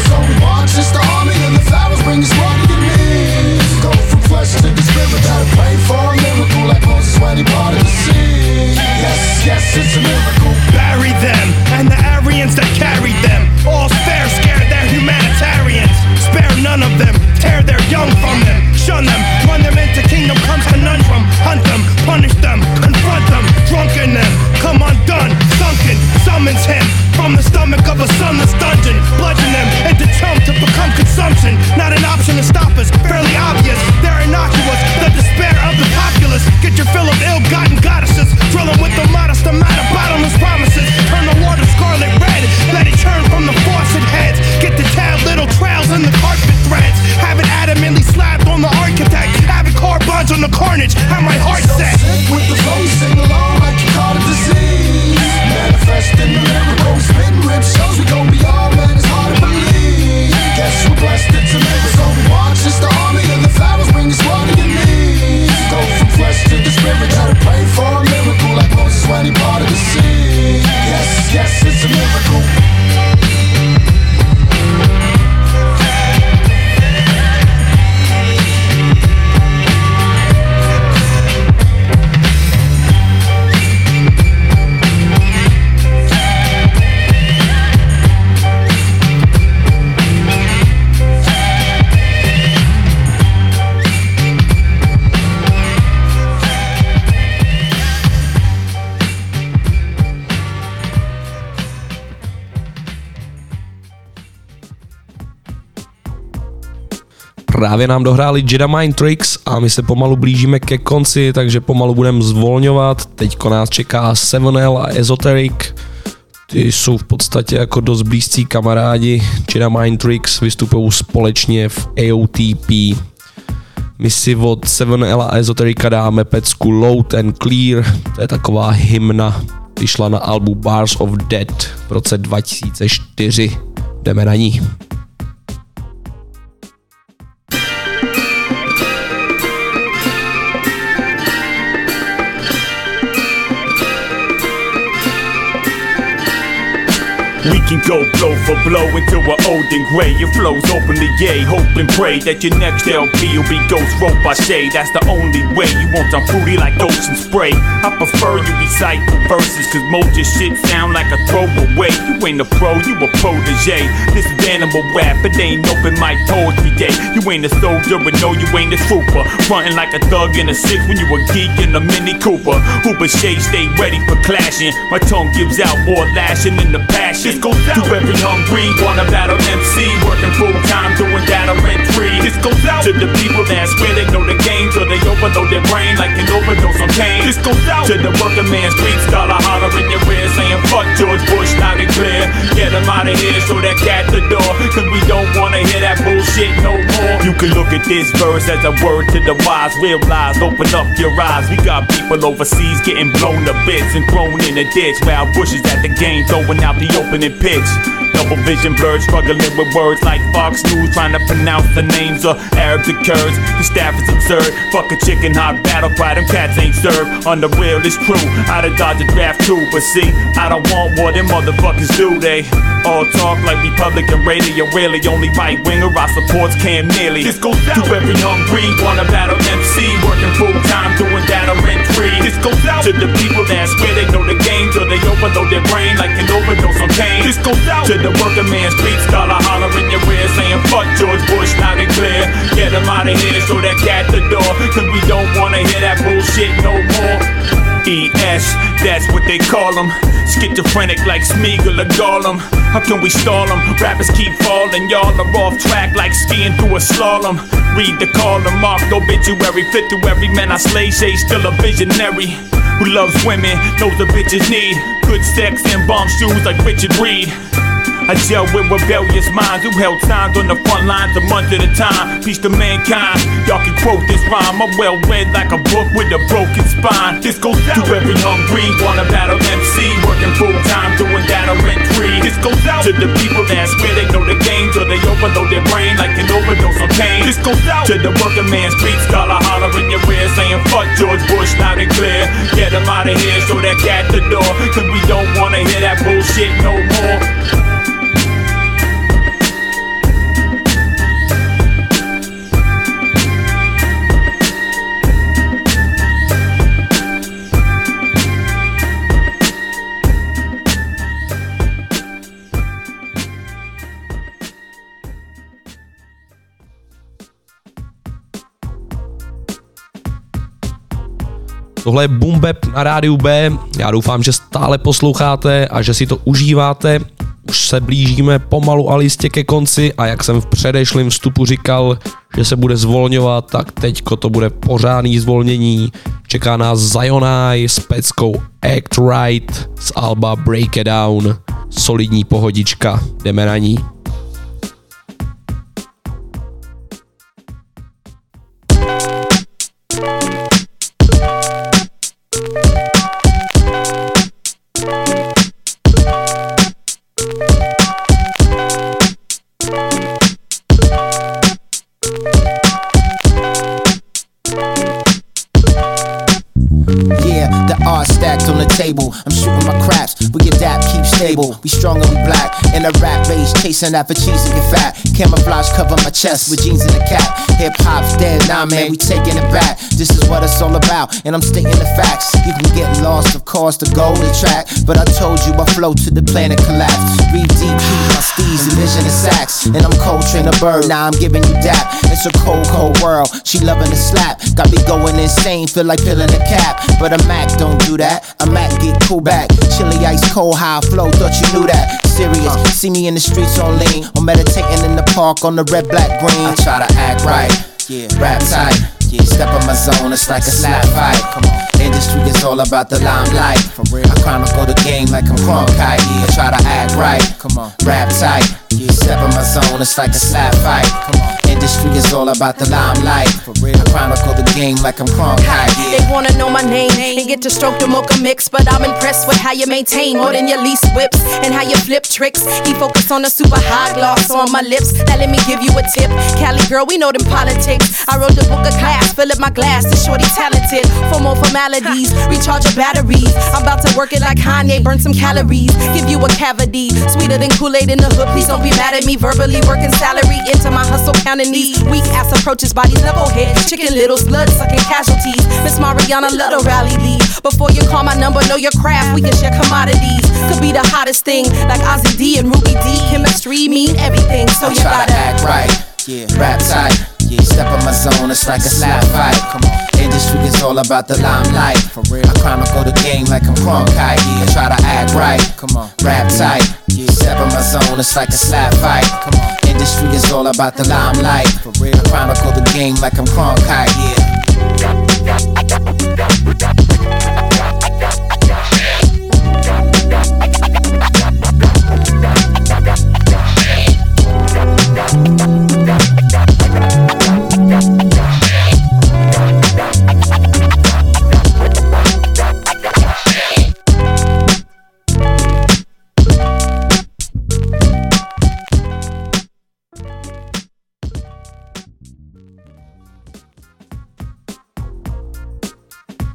Právě nám dohráli Jedi Mind Tricks a my se pomalu blížíme ke konci, takže pomalu budeme zvolňovat. Teďko nás čeká 7L a Esoteric. Ty jsou v podstatě jako dost blízcí kamarádi. Jedi Mind Tricks vystupují společně v AOTP. My si od 7L a Esoterica dáme pecku Load and Clear, to je taková hymna, vyšla na albu Bars of Dead v roce 2004. Jdeme na ní. We can go blow for blow into old and gray. Your flows openly gay. Hope and pray that your next LP will be Ghost Rope by Shay. That's the only way. You want some fruity like ocean spray. I prefer you recite the verses, cause most your shit sound like a throwaway. You ain't a pro, you a protege. This is animal rap, it ain't open mic poetry day. You ain't a soldier, but no, you ain't a trooper. Frontin' like a thug in a six when you a geek in a Mini Cooper. Hooper Shay, stay ready for clashing. My tongue gives out more lashing than the passion. This goes out to every hungry, wanna battle MC, working full time, doing that data rent free. This goes out to the people that swear they know the game, till they overload their brain like an overdose on pain. This goes out to the working man, street scholar, holler in your ear, saying fuck George Bush, loud and clear. Get him out of here, so that cat the door, cause we don't wanna hear that bullshit no more. You can look at this verse as a word to the wise, realize, open up your eyes. We got people overseas getting blown to bits and thrown in a ditch. While Bush is at the game, throwing out the opening pitch. Double vision blurred, struggling with words like Fox News, trying to pronounce the names of Arabs and Kurds. The staff is absurd. Fuck a chicken hot battle cry, them cats ain't served. On the real, it's true. I'd have dodged a draft too, but see, I don't want what them motherfuckers do. They all talk like Republican radio, really only right winger. I supports Cam Nearly. This goes out to every hungry, wanna battle MC, working full time, doing data rent free. This goes out to the people that swear they know the game, till they overload their brain like goes out to the working man, street scholar, holler in your ear, saying fuck George Bush, loud and clear. Get him out of here, show that cat the door, cause we don't wanna hear that bullshit no more. ES, that's what they call them. Schizophrenic like Smeagol or Gollum. How can we stall them? Rappers keep falling, y'all are off track like skiing through a slalom. Read the column, marked obituary, fit through every man I slay, say still a visionary. Who loves women, knows the bitches need good sex and bomb shoes like Richard Reid. I gel with rebellious minds who held signs on the front lines a month at a time. Peace to mankind. Y'all can quote this rhyme. I'm well read like a book with a broken spine. This goes out to every hungry, wanna battle MC, working full time, doing data rent free. This goes out to the people that swear they know the game, till they overload their brain like an overdose on pain. This goes out to the working man, street scholar, holler in your ear, saying fuck George Bush, loud and clear. Get him out of here, show that cat the door, cause we don't wanna hear that bullshit no more. Tohle je Bap na rádiu B. Já doufám, že stále posloucháte a že si to užíváte. Už se blížíme pomalu a listě ke konci a jak jsem v předešlém vstupu říkal, že se bude zvolňovat, tak teďko to bude pořádný zvolnění. Čeká nás Zionai s peckou Act Right z Alba Break It Down. Solidní pohodička, jdeme na ní. Base, chasing after cheese and get fat. Camouflage chest with jeans and a cap. Hip hop's dead, nah man, we taking it back. This is what it's all about, and I'm stating the facts. You can get lost, of course, the goal the track. But I told you I flow to the planet collapse. Read deep, keep my steez, envision the sax. And I'm Coltrane a bird, now I'm giving you dap. It's a cold, cold world. She loving the slap. Got me going insane, feel like peeling a cap. But a Mac don't do that. A Mac get cool back. Chili ice cold, high flow, thought you knew that. Serious, see me in the streets on lean. Or meditating in the park on the red, black, green. I try to act right, yeah, rap tight. Yeah, step in my zone, it's like a slap fight. Come on. Industry is all about the limelight. For real, I chronicle the game like I'm Cronkite. Yeah, try to act right. Come on, rap tight. Yeah, step in my zone, it's like a slap fight. Come on. Industry is all about the limelight. For real, I chronicle the game like I'm Cronkite. They wanna know my name and get to stroke the mocha mix, but I'm impressed with how you maintain more than your lease whips and how you flip tricks. He focused on the super high gloss on my lips. Now let me give you a tip, Cali girl, we know them politics. I wrote the book of class, fill up my glass. This shorty talented for more formalities, recharge your batteries. I'm about to work it like Kanye, burn some calories, give you a cavity sweeter than Kool-Aid in the hood. Please don't be mad at me, verbally working salary into my hustle, counting these weak ass approaches, bodies knucklehead, chicken little blood sucking casualties. Miss Mariana, let her rally lead. Before you call my number, know your craft, we can share commodities. Could be the hottest thing, like Ozzy D and Ruby Dee. Chemistry mean everything, so I you try gotta to act right. Yeah, rap tight. Yeah, step in my zone, it's like a slap fight. Come on. Industry is all about the limelight. For real, I chronicle the game like I'm Cronkite. Yeah, try to act right. Come on, rap tight. Yeah, step in my zone, it's like a slap fight. Come on. Industry is all about the limelight. For real, I chronicle the game like I'm Cronkite. Yeah.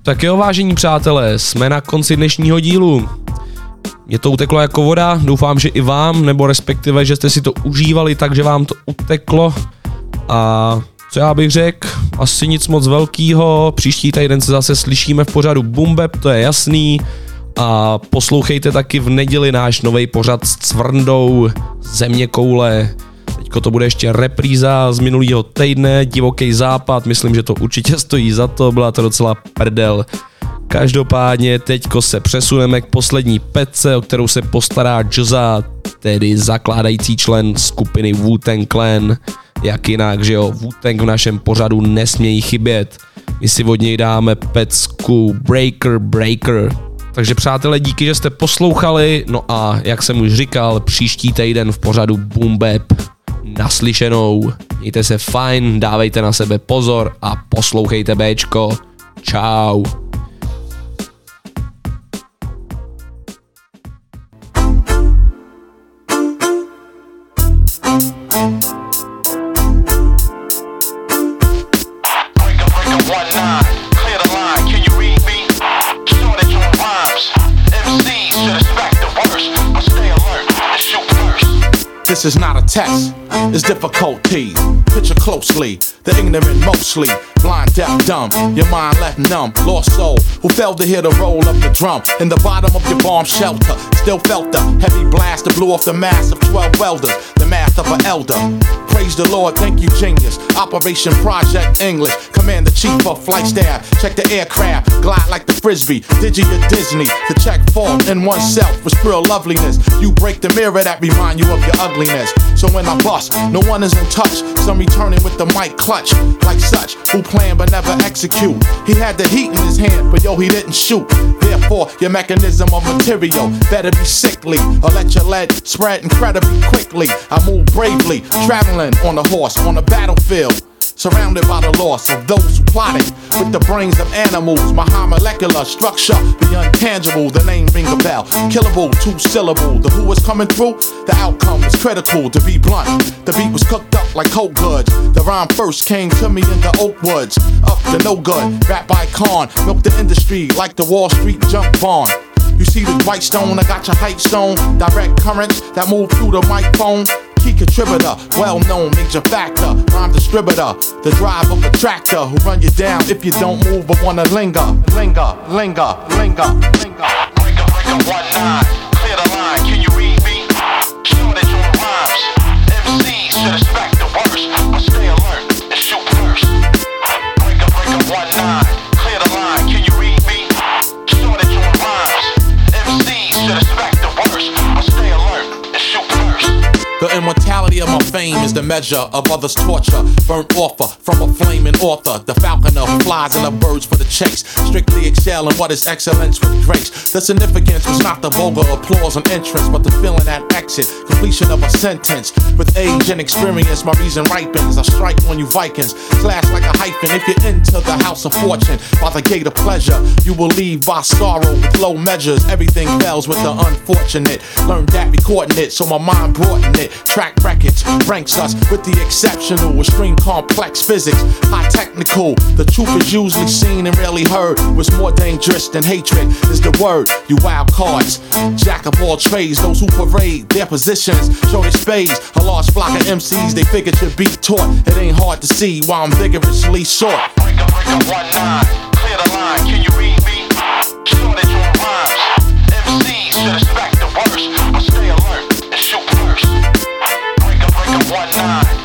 Tak jo, vážení přátelé, jsme na konci dnešního dílu. Mě to uteklo jako voda, doufám, že i vám, nebo respektive, že jste si to užívali tak, že vám to uteklo. A co já bych řekl, asi nic moc velkýho, příští týden se zase slyšíme v pořadu Bumbeb, to je jasný. A poslouchejte taky v neděli náš nový pořad s Cvrndou, Země koule. Teďko to bude ještě repríza z minulého týdne, Divoký západ, myslím, že to určitě stojí za to, byla to docela prdel. Každopádně teďko se přesuneme k poslední pece, o kterou se postará Jza, tedy zakládající člen skupiny Wu-Tang Clan. Jak jinak, že jo, Wu-Tang v našem pořadu nesmějí chybět. My si od něj dáme pecku Breaker Breaker. Takže přátelé, díky, že jste poslouchali, no a jak jsem už říkal, příští týden v pořadu Boom Bap naslyšenou, mějte se fajn, dávejte na sebe pozor a poslouchejte Bčko. Čau. This is not a test. It's difficulties. Picture closely, the ignorant mostly. Blind, deaf, dumb, your mind left numb. Lost soul, who failed to hear the roll of the drum. In the bottom of your bomb shelter, still felt the heavy blast that blew off the mass of 12 welders. The math of an elder. Praise the Lord, thank you, genius. Operation Project English. Command the chief of flight staff. Check the aircraft, glide like the frisbee. Digi or Disney. To check fault in oneself with pure loveliness. You break the mirror that remind you of your ugliness. So when I bust, no one is in touch. Some returning with the mic clutch, like such, who plan but never execute. He had the heat in his hand, but yo, he didn't shoot. Therefore, your mechanism of material better be sickly, or let your lead spread incredibly quickly. I move bravely, traveling on a horse on a battlefield. Surrounded by the loss of those who plotted with the brains of animals. My high molecular structure, the untangible, the name ring a bell. Killable, two syllable. The who is coming through, the outcome is critical to be blunt. The beat was cooked up like cold goods. The rhyme first came to me in the oak woods. Up to no good, rap by con. Milk the industry like the Wall Street junk bond. You see the white stone, I got your height stone. Direct currents that move through the microphone. Contributor, well known major factor, rhyme distributor, the drive of a tractor who run you down if you don't move but wanna linger, linger, linger, linger, linger. One nine, clear measure of others' torture. Burnt offer from a flaming author. The falconer flies and the birds for the chase. Strictly excelling in what is excellence with grace. The significance was not the vulgar applause on entrance, but the feeling at exit. Completion of a sentence. With age and experience, my reason ripens. I strike on you Vikings. Clash like a hyphen. If you're into the house of fortune, by the gate of pleasure, you will leave by sorrow with low measures. Everything fails with the unfortunate. Learned that recording it, so my mind broadened it. Track records ranks us with the exceptional, extreme complex physics, high technical. The truth is usually seen and rarely heard. What's more dangerous than hatred is the word. You wild cards, jack of all trades, those who parade their positions, show their spades. A large flock of MCs, they figure to be taught. It ain't hard to see why I'm vigorously short. Break up, break up, one nine. Clear the line, can you read me? Shortage on rhymes. MCs should expect. one nine.